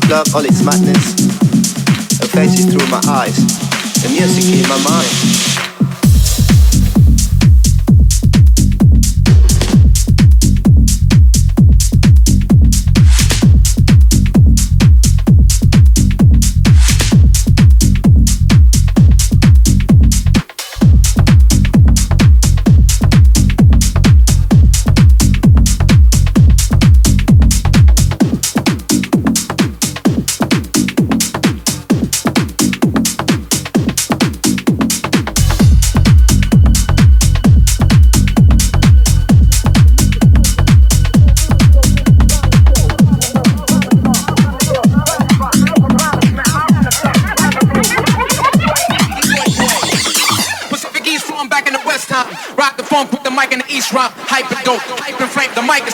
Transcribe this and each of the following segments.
club, all its madness. Her face is through my eyes, the music in my mind.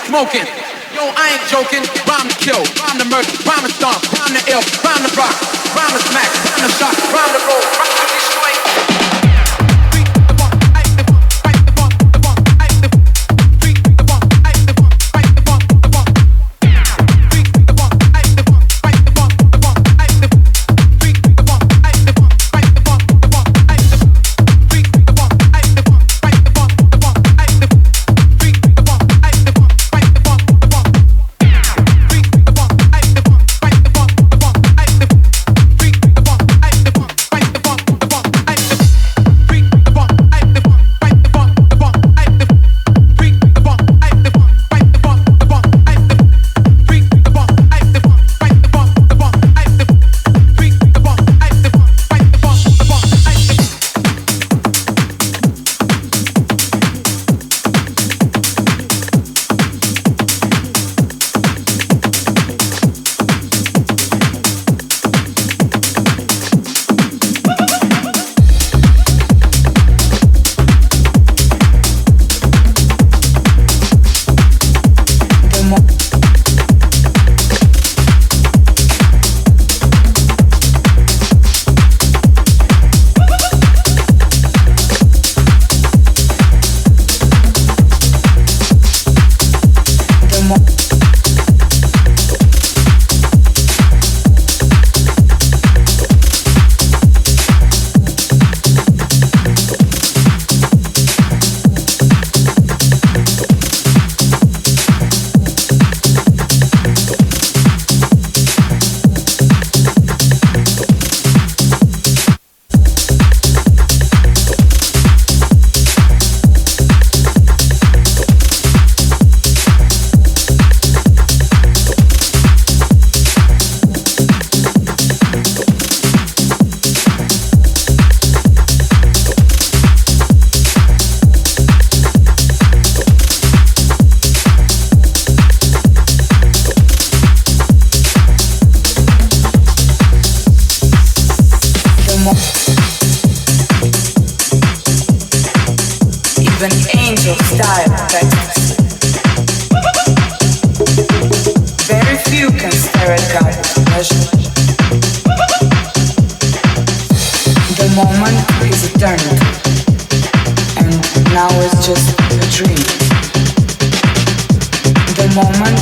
Smoking. Yo, I ain't joking. Rhyme to kill, rhyme to murder, rhyme to stomp, rhyme to ill, rhyme to rock, rhyme to smack, rhyme to shock, rhyme to roll, rhyme to destroy. Very few can. The moment is eternal, and now it's just a dream. The moment.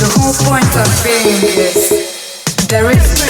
The whole point of being is there is.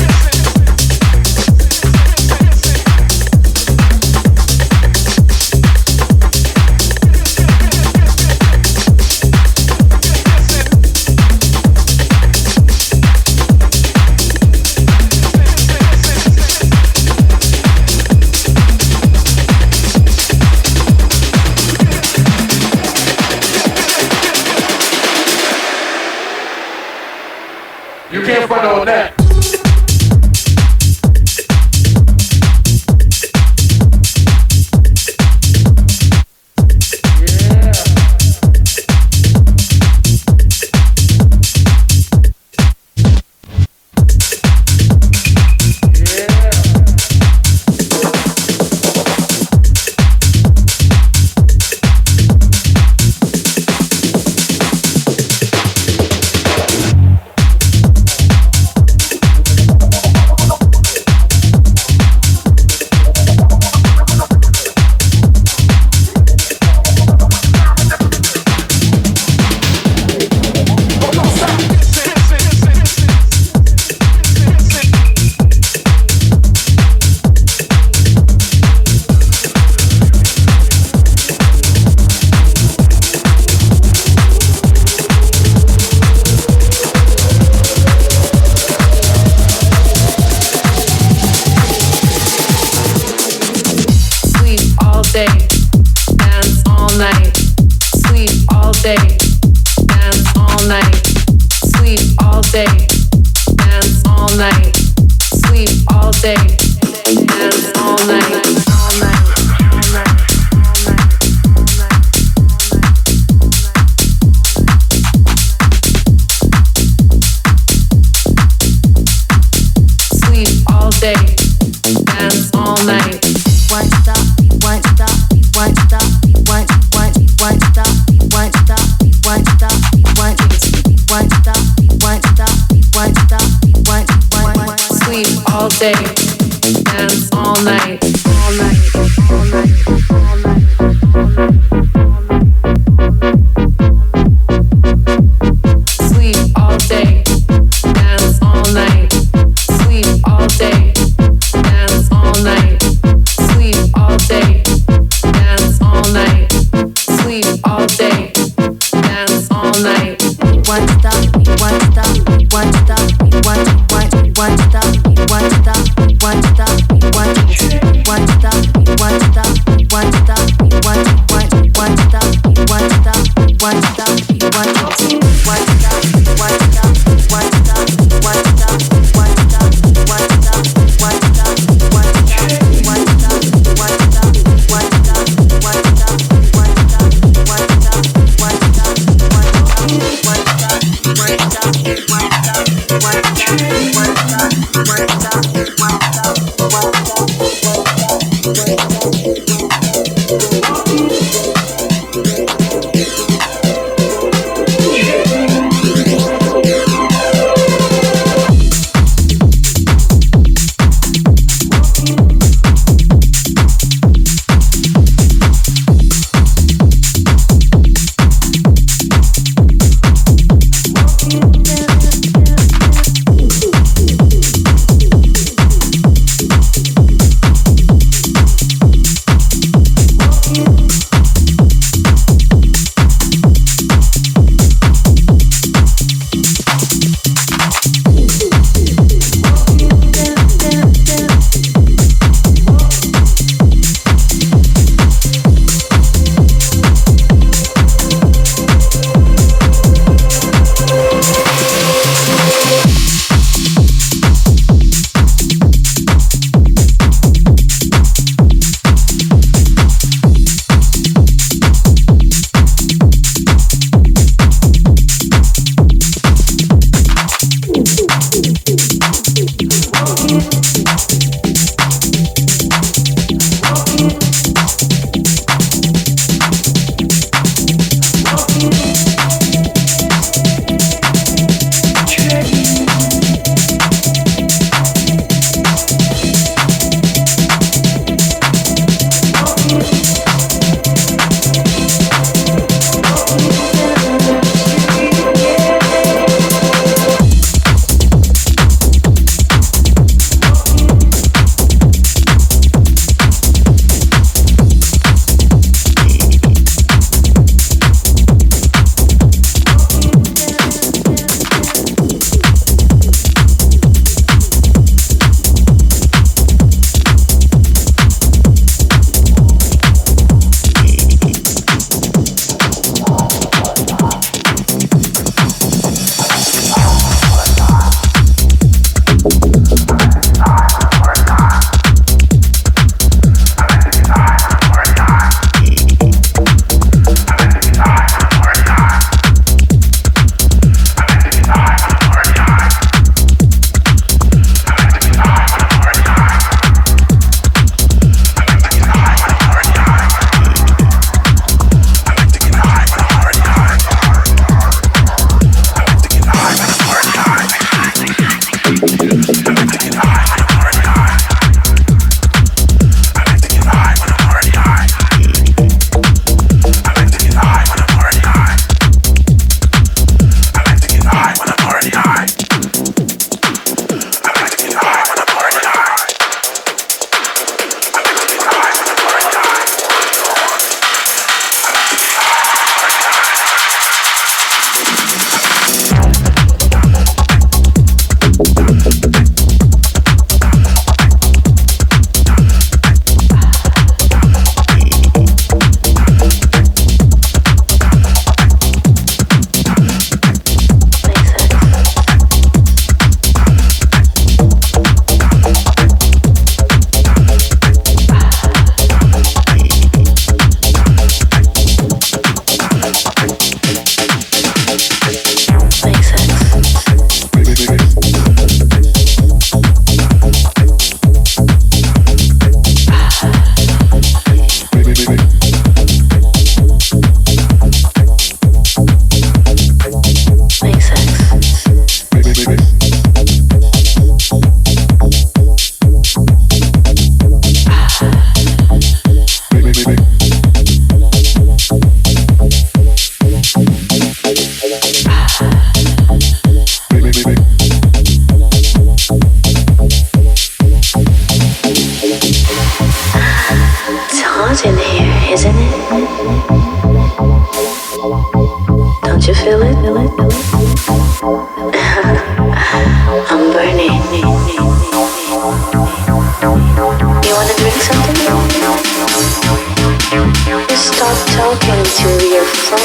stop talking to your phone?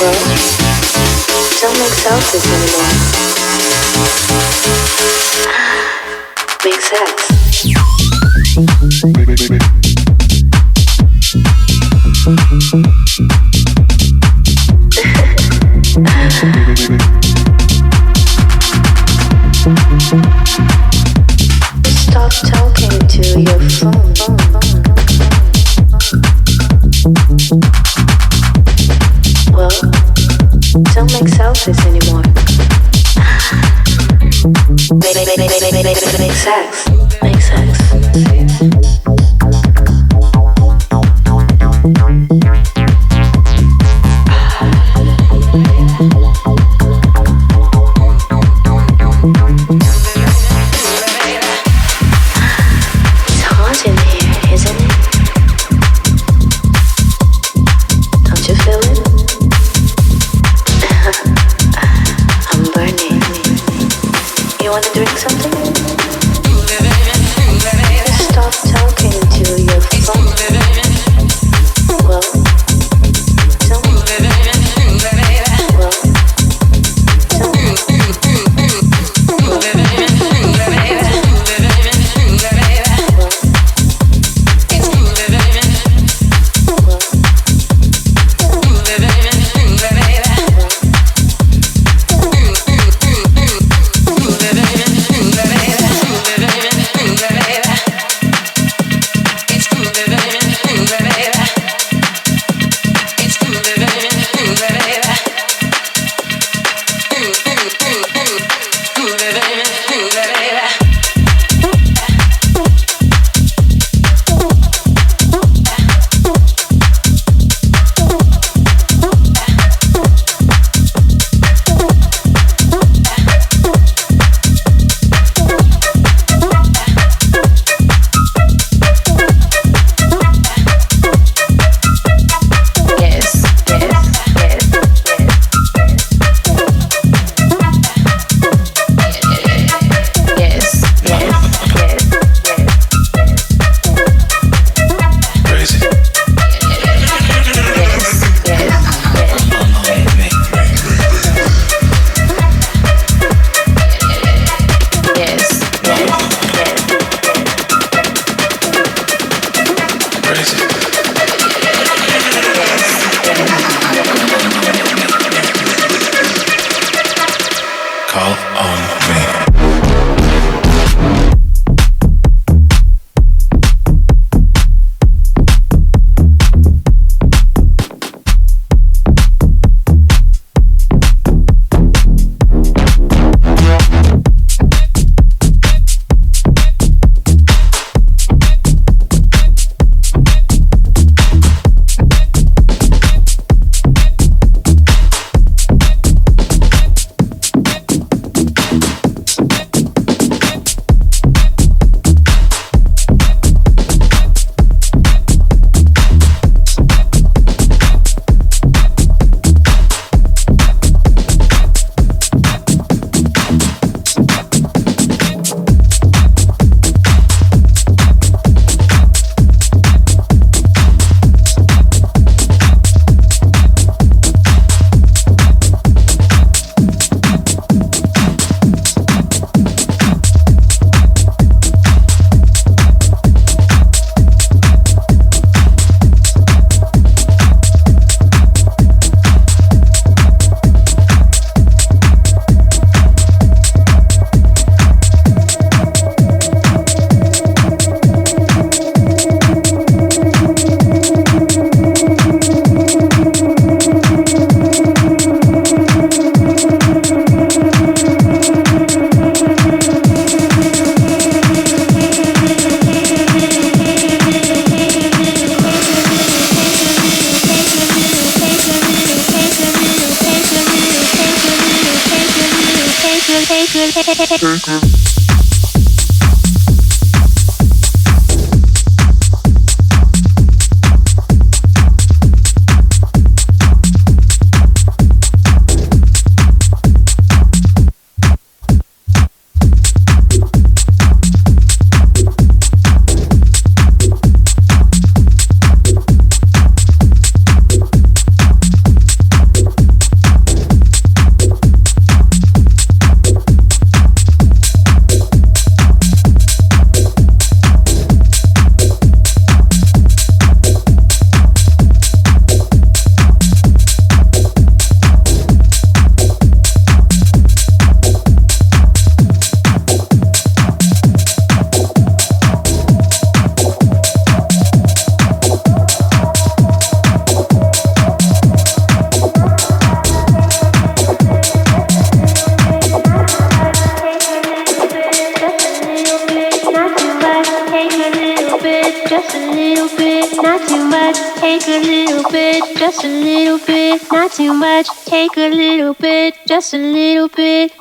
Well, don't make selfies anymore. Make sense.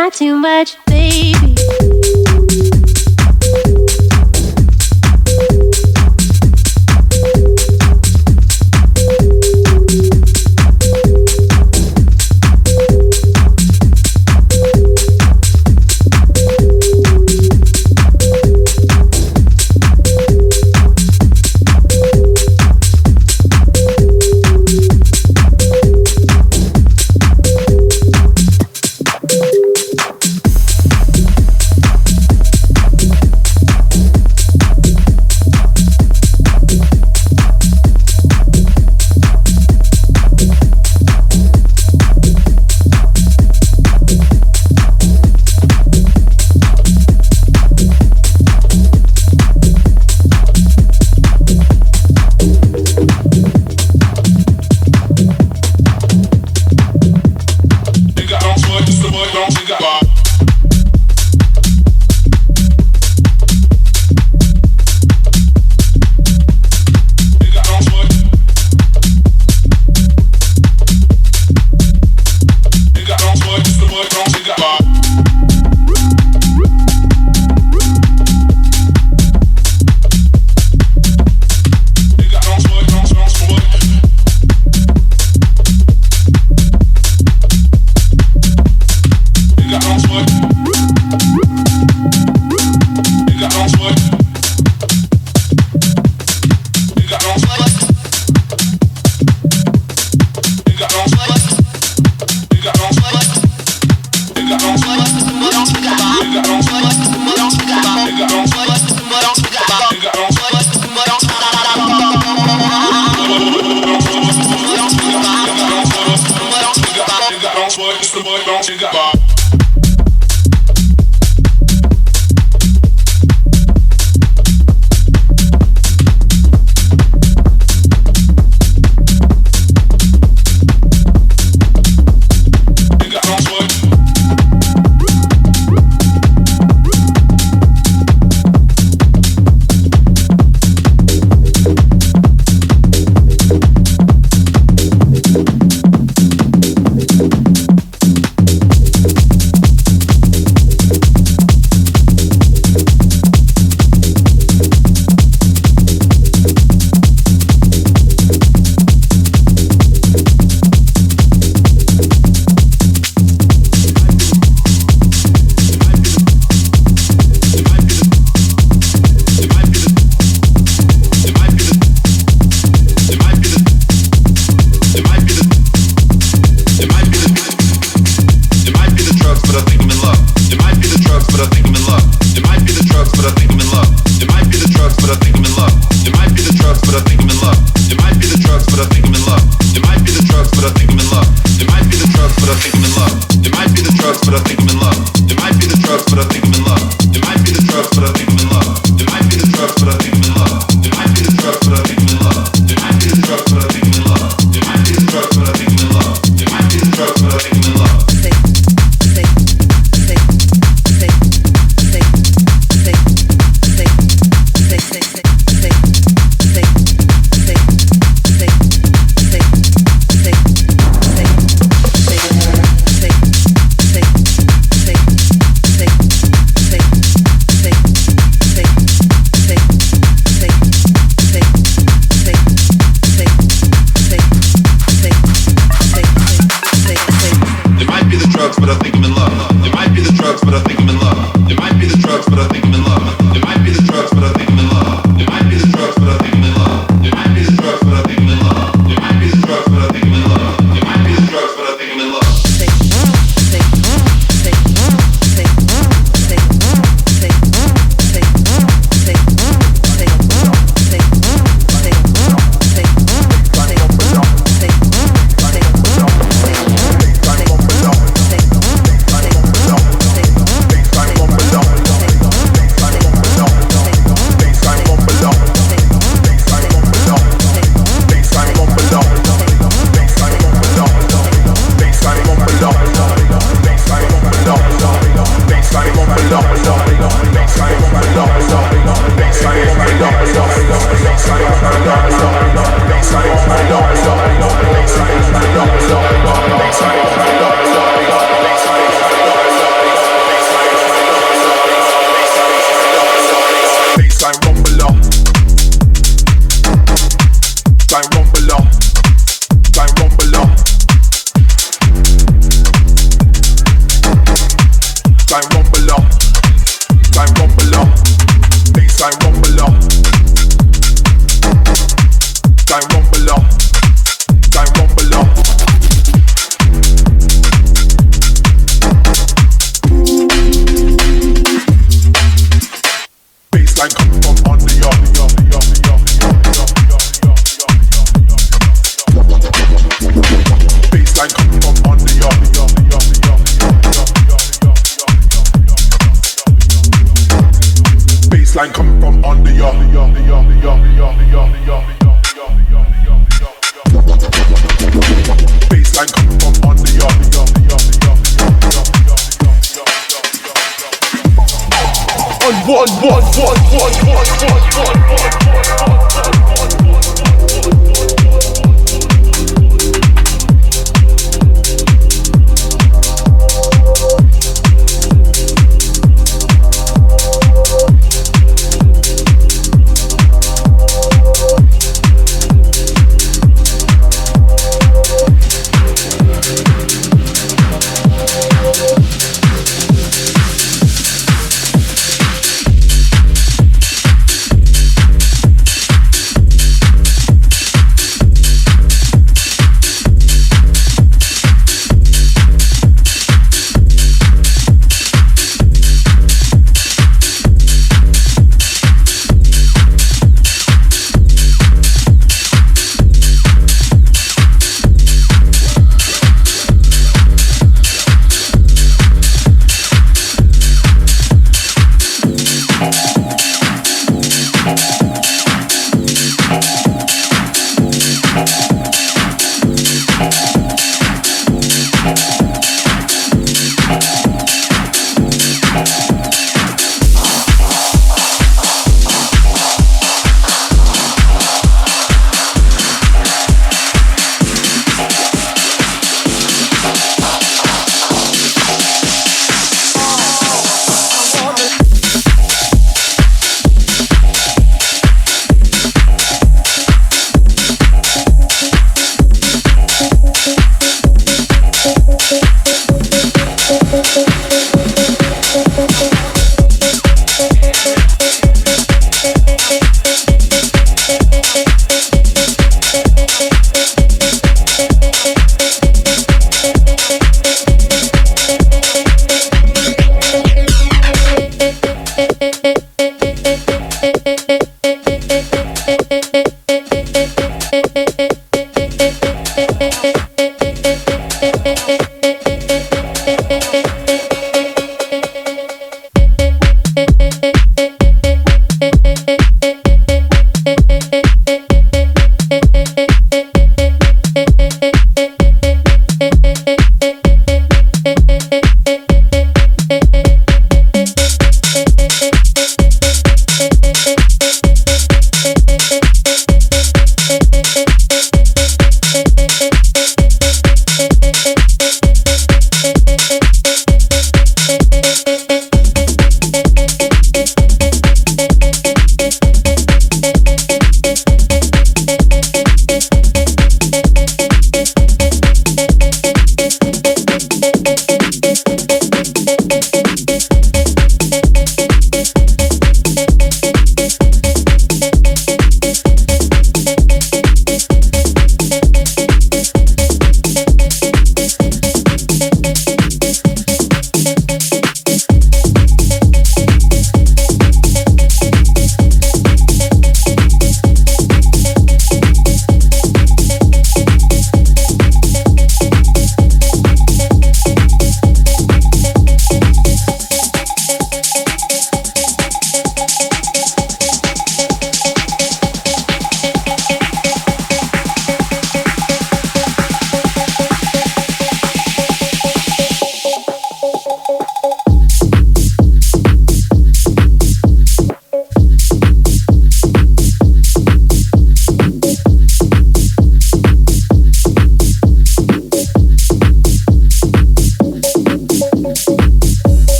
Not too much,